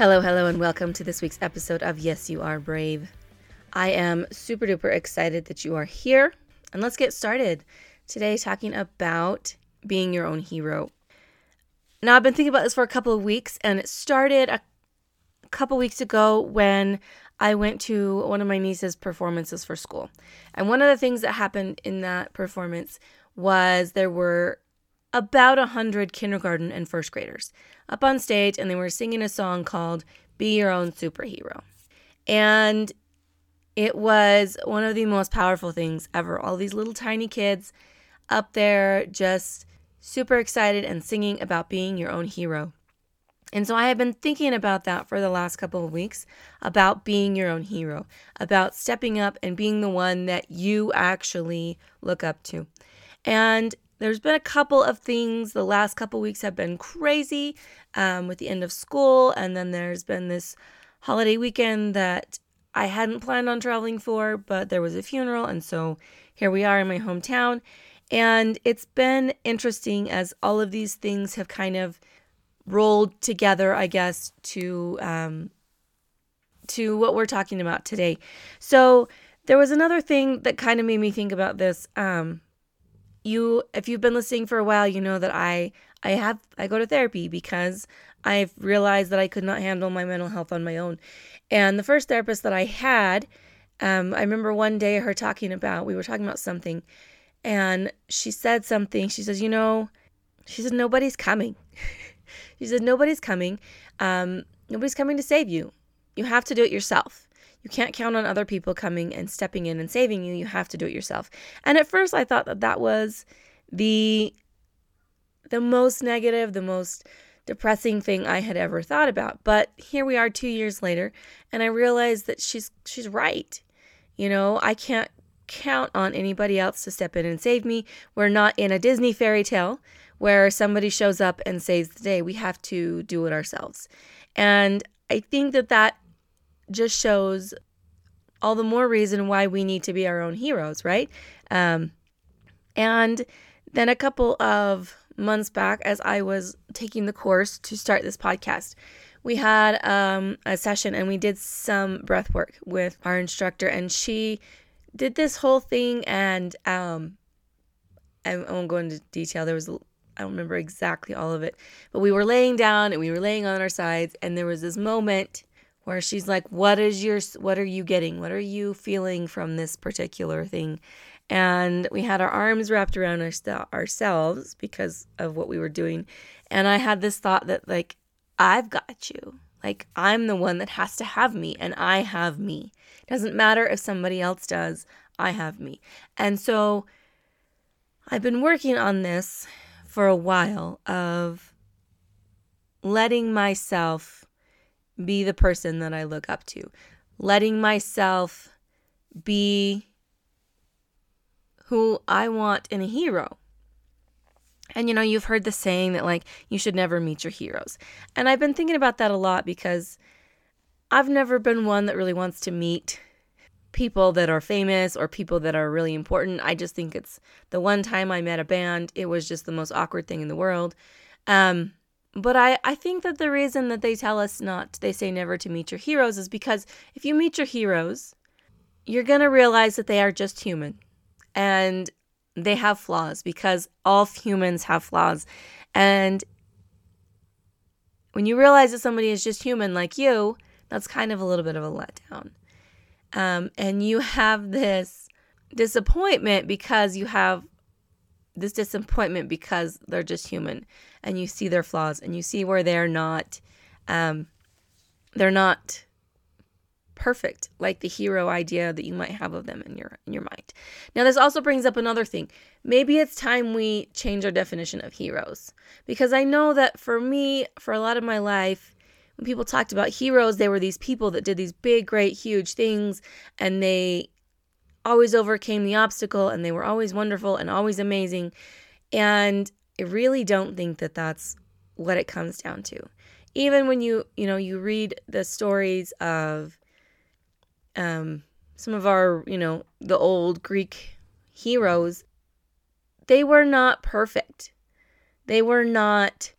Hello, hello, and welcome to this week's episode of Yes, You Are Brave. I am super duper excited that you are here. And let's get started today talking about being your own hero. Now, I've been thinking about this for a couple of weeks, and it started a couple weeks ago when I went to one of my niece's performances for school. And one of the things that happened in that performance was there were about a hundred kindergarten and first graders up on stage and they were singing a song called Be Your Own Superhero. And it was one of the most powerful things ever. All these little tiny kids up there just super excited and singing about being your own hero. And so I have been thinking about that for the last couple of weeks about being your own hero, about stepping up and being the one that you actually look up to. And there's been a couple of things. The last couple weeks have been crazy um, with the end of school, and then there's been this holiday weekend that I hadn't planned on traveling for, but there was a funeral, and so here we are in my hometown. And it's been interesting as all of these things have kind of rolled together, I guess, to um, to what we're talking about today. So there was another thing that kind of made me think about this. Um, you if you've been listening for a while, you know that I I have I go to therapy because I've realized that I could not handle my mental health on my own. And the first therapist that I had, um, I remember one day her talking about we were talking about something, and she said something. She says, you know, she said nobody's coming. she said nobody's coming. Um, nobody's coming to save you. You have to do it yourself. You can't count on other people coming and stepping in and saving you. You have to do it yourself. And at first I thought that that was the the most negative, the most depressing thing I had ever thought about. But here we are 2 years later and I realized that she's she's right. You know, I can't count on anybody else to step in and save me. We're not in a Disney fairy tale where somebody shows up and saves the day. We have to do it ourselves. And I think that that just shows all the more reason why we need to be our own heroes, right? Um, and then a couple of months back, as I was taking the course to start this podcast, we had um, a session and we did some breath work with our instructor, and she did this whole thing. And um, I won't go into detail. There was I don't remember exactly all of it, but we were laying down and we were laying on our sides, and there was this moment where she's like what is your what are you getting? What are you feeling from this particular thing? And we had our arms wrapped around our, ourselves because of what we were doing. And i had this thought that like i've got you. Like i'm the one that has to have me and i have me. It doesn't matter if somebody else does i have me. And so i've been working on this for a while of letting myself be the person that I look up to, letting myself be who I want in a hero. And you know, you've heard the saying that like you should never meet your heroes. And I've been thinking about that a lot because I've never been one that really wants to meet people that are famous or people that are really important. I just think it's the one time I met a band, it was just the most awkward thing in the world. Um, but I, I think that the reason that they tell us not, they say never to meet your heroes, is because if you meet your heroes, you're going to realize that they are just human and they have flaws because all humans have flaws. And when you realize that somebody is just human like you, that's kind of a little bit of a letdown. Um, and you have this disappointment because you have this disappointment because they're just human and you see their flaws and you see where they're not um, they're not perfect like the hero idea that you might have of them in your in your mind. Now this also brings up another thing. Maybe it's time we change our definition of heroes because I know that for me for a lot of my life when people talked about heroes, they were these people that did these big, great, huge things and they always overcame the obstacle and they were always wonderful and always amazing. And I really don't think that that's what it comes down to. Even when you, you know, you read the stories of um some of our, you know, the old Greek heroes, they were not perfect. They were not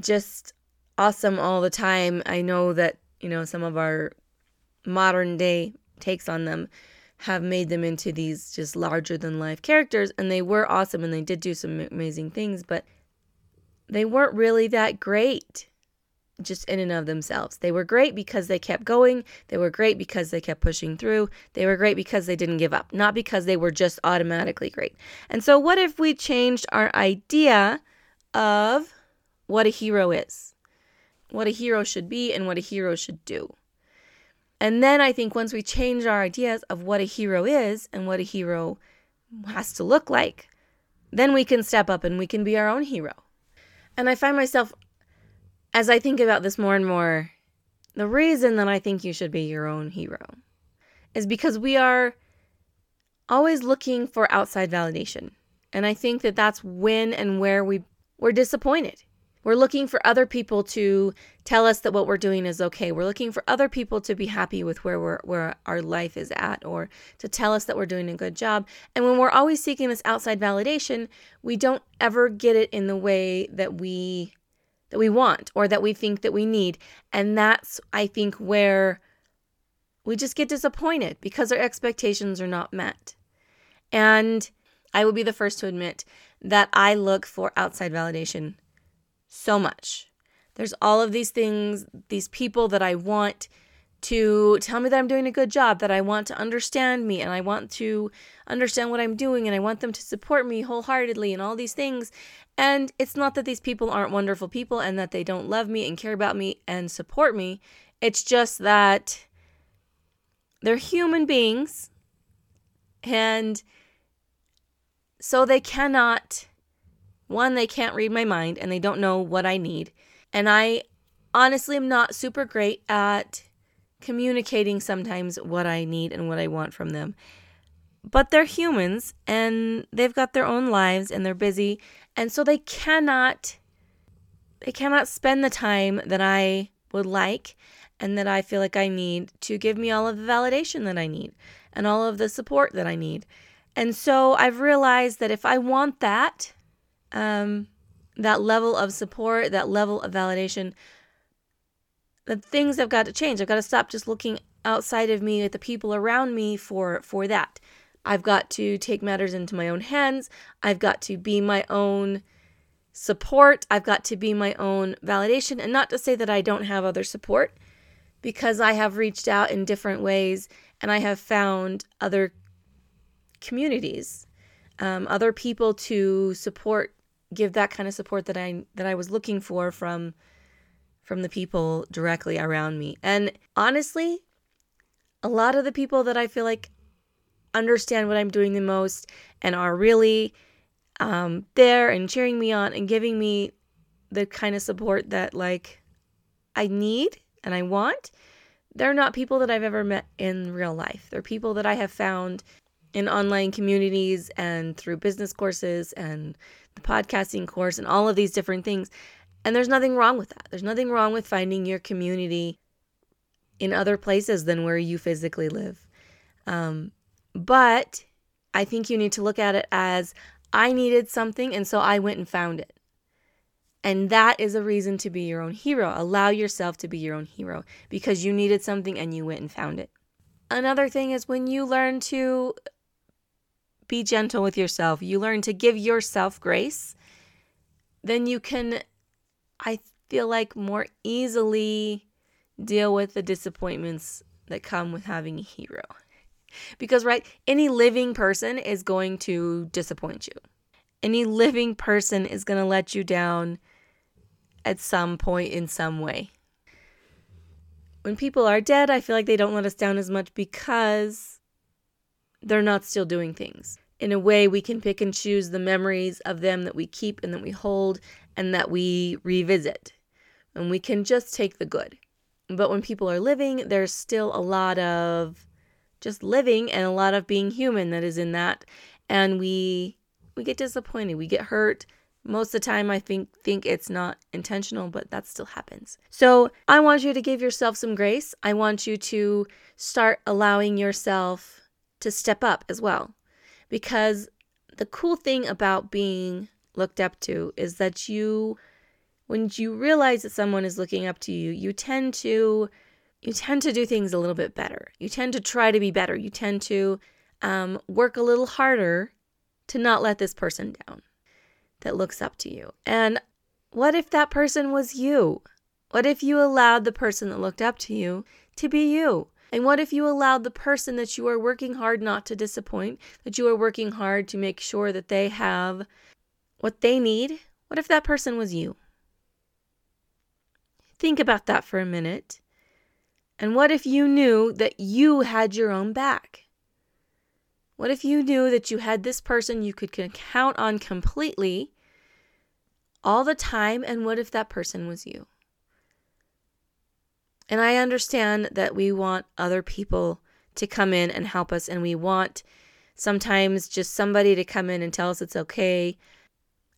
just awesome all the time. I know that, you know, some of our modern day takes on them have made them into these just larger than life characters and they were awesome and they did do some amazing things, but they weren't really that great just in and of themselves. They were great because they kept going. They were great because they kept pushing through. They were great because they didn't give up, not because they were just automatically great. And so, what if we changed our idea of what a hero is, what a hero should be, and what a hero should do? And then I think once we change our ideas of what a hero is and what a hero has to look like, then we can step up and we can be our own hero. And I find myself as I think about this more and more, the reason that I think you should be your own hero is because we are always looking for outside validation. And I think that that's when and where we we're disappointed. We're looking for other people to tell us that what we're doing is okay. We're looking for other people to be happy with where we're where our life is at or to tell us that we're doing a good job. And when we're always seeking this outside validation, we don't ever get it in the way that we that we want or that we think that we need. And that's, I think, where we just get disappointed because our expectations are not met. And I will be the first to admit that I look for outside validation so much. There's all of these things, these people that I want to tell me that I'm doing a good job, that I want to understand me and I want to understand what I'm doing and I want them to support me wholeheartedly and all these things. And it's not that these people aren't wonderful people and that they don't love me and care about me and support me. It's just that they're human beings and so they cannot one they can't read my mind and they don't know what I need. And I honestly am not super great at communicating sometimes what I need and what I want from them. But they're humans and they've got their own lives and they're busy and so they cannot they cannot spend the time that I would like and that I feel like I need to give me all of the validation that I need and all of the support that I need. And so I've realized that if I want that, um, that level of support, that level of validation, the things have got to change. I've got to stop just looking outside of me at the people around me for for that. I've got to take matters into my own hands. I've got to be my own support. I've got to be my own validation and not to say that I don't have other support because I have reached out in different ways and I have found other communities, um, other people to support, give that kind of support that I that I was looking for from from the people directly around me. And honestly, a lot of the people that I feel like understand what I'm doing the most and are really um, there and cheering me on and giving me the kind of support that like I need and I want, they're not people that I've ever met in real life. They're people that I have found in online communities and through business courses and the podcasting course and all of these different things. And there's nothing wrong with that. There's nothing wrong with finding your community in other places than where you physically live. Um, but I think you need to look at it as I needed something, and so I went and found it. And that is a reason to be your own hero. Allow yourself to be your own hero because you needed something and you went and found it. Another thing is when you learn to be gentle with yourself, you learn to give yourself grace, then you can I feel like more easily deal with the disappointments that come with having a hero. Because, right, any living person is going to disappoint you. Any living person is going to let you down at some point in some way. When people are dead, I feel like they don't let us down as much because they're not still doing things. In a way, we can pick and choose the memories of them that we keep and that we hold and that we revisit. And we can just take the good. But when people are living, there's still a lot of just living and a lot of being human that is in that. And we we get disappointed, we get hurt. Most of the time I think think it's not intentional, but that still happens. So, I want you to give yourself some grace. I want you to start allowing yourself to step up as well. Because the cool thing about being looked up to is that you when you realize that someone is looking up to you, you tend to you tend to do things a little bit better. You tend to try to be better. You tend to um, work a little harder to not let this person down that looks up to you. And what if that person was you? What if you allowed the person that looked up to you to be you? And what if you allowed the person that you are working hard not to disappoint, that you are working hard to make sure that they have what they need? What if that person was you? Think about that for a minute. And what if you knew that you had your own back? What if you knew that you had this person you could count on completely all the time? And what if that person was you? And I understand that we want other people to come in and help us, and we want sometimes just somebody to come in and tell us it's okay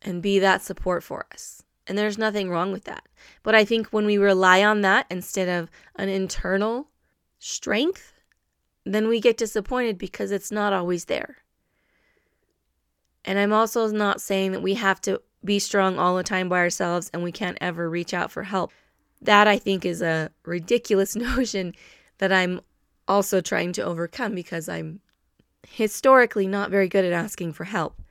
and be that support for us. And there's nothing wrong with that. But I think when we rely on that instead of an internal strength, then we get disappointed because it's not always there. And I'm also not saying that we have to be strong all the time by ourselves and we can't ever reach out for help. That I think is a ridiculous notion that I'm also trying to overcome because I'm historically not very good at asking for help.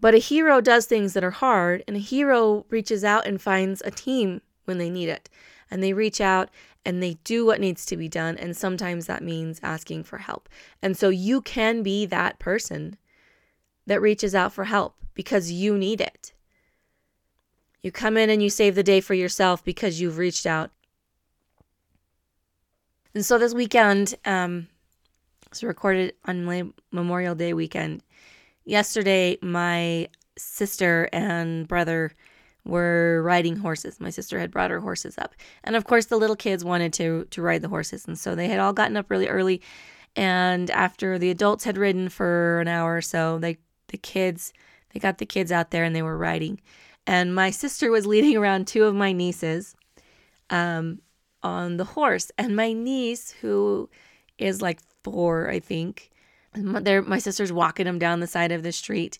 But a hero does things that are hard, and a hero reaches out and finds a team when they need it. And they reach out and they do what needs to be done. And sometimes that means asking for help. And so you can be that person that reaches out for help because you need it. You come in and you save the day for yourself because you've reached out. And so this weekend, um, it's recorded on Memorial Day weekend. Yesterday, my sister and brother were riding horses. My sister had brought her horses up. And of course the little kids wanted to to ride the horses. And so they had all gotten up really early. And after the adults had ridden for an hour or so, they the kids they got the kids out there and they were riding and my sister was leading around two of my nieces um, on the horse. And my niece, who is like four, I think, my, my sister's walking them down the side of the street.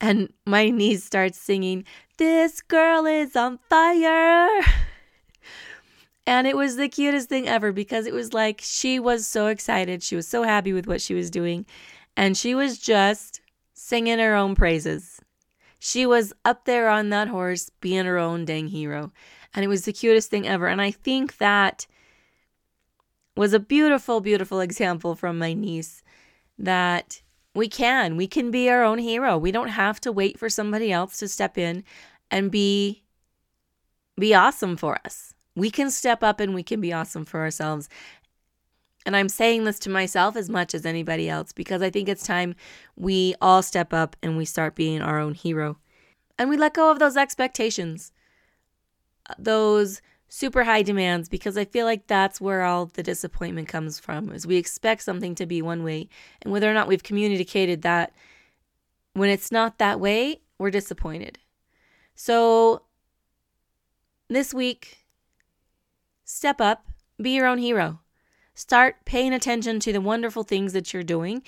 And my niece starts singing, This girl is on fire. And it was the cutest thing ever because it was like she was so excited. She was so happy with what she was doing. And she was just singing her own praises. She was up there on that horse being her own dang hero. And it was the cutest thing ever. And I think that was a beautiful, beautiful example from my niece that we can. We can be our own hero. We don't have to wait for somebody else to step in and be be awesome for us. We can step up and we can be awesome for ourselves. And I'm saying this to myself as much as anybody else because I think it's time we all step up and we start being our own hero. And we let go of those expectations, those super high demands, because I feel like that's where all the disappointment comes from is we expect something to be one way. And whether or not we've communicated that when it's not that way, we're disappointed. So this week, step up, be your own hero. Start paying attention to the wonderful things that you're doing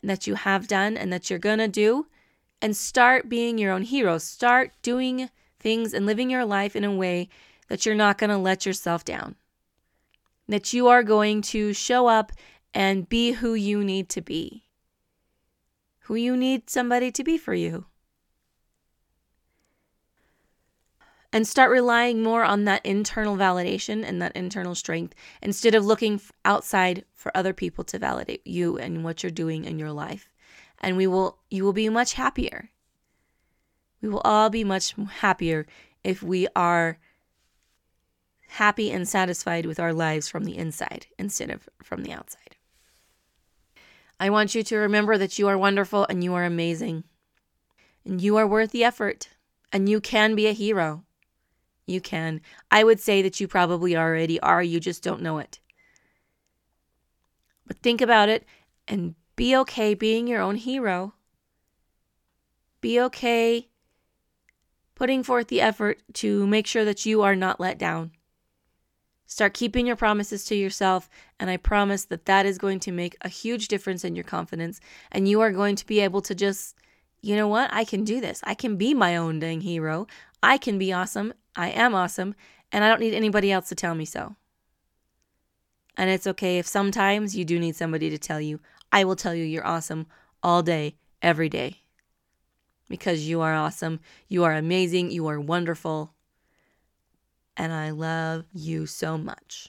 and that you have done and that you're going to do and start being your own hero. Start doing things and living your life in a way that you're not going to let yourself down. That you are going to show up and be who you need to be. Who you need somebody to be for you. And start relying more on that internal validation and that internal strength instead of looking outside for other people to validate you and what you're doing in your life. And we will you will be much happier. We will all be much happier if we are happy and satisfied with our lives from the inside instead of from the outside. I want you to remember that you are wonderful and you are amazing. And you are worth the effort. And you can be a hero You can. I would say that you probably already are, you just don't know it. But think about it and be okay being your own hero. Be okay putting forth the effort to make sure that you are not let down. Start keeping your promises to yourself, and I promise that that is going to make a huge difference in your confidence. And you are going to be able to just, you know what? I can do this. I can be my own dang hero. I can be awesome. I am awesome. And I don't need anybody else to tell me so. And it's okay if sometimes you do need somebody to tell you, I will tell you you're awesome all day, every day because you are awesome. You are amazing. You are wonderful. And I love you so much.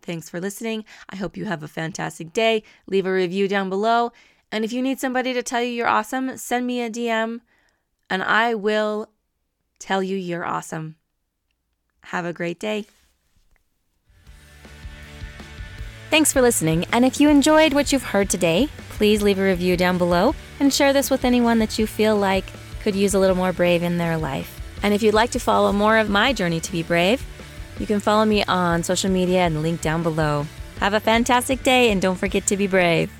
Thanks for listening. I hope you have a fantastic day. Leave a review down below. And if you need somebody to tell you you're awesome, send me a DM and I will tell you you're awesome. Have a great day. Thanks for listening. And if you enjoyed what you've heard today, please leave a review down below and share this with anyone that you feel like could use a little more brave in their life. And if you'd like to follow more of my journey to be brave, you can follow me on social media and link down below. Have a fantastic day and don't forget to be brave.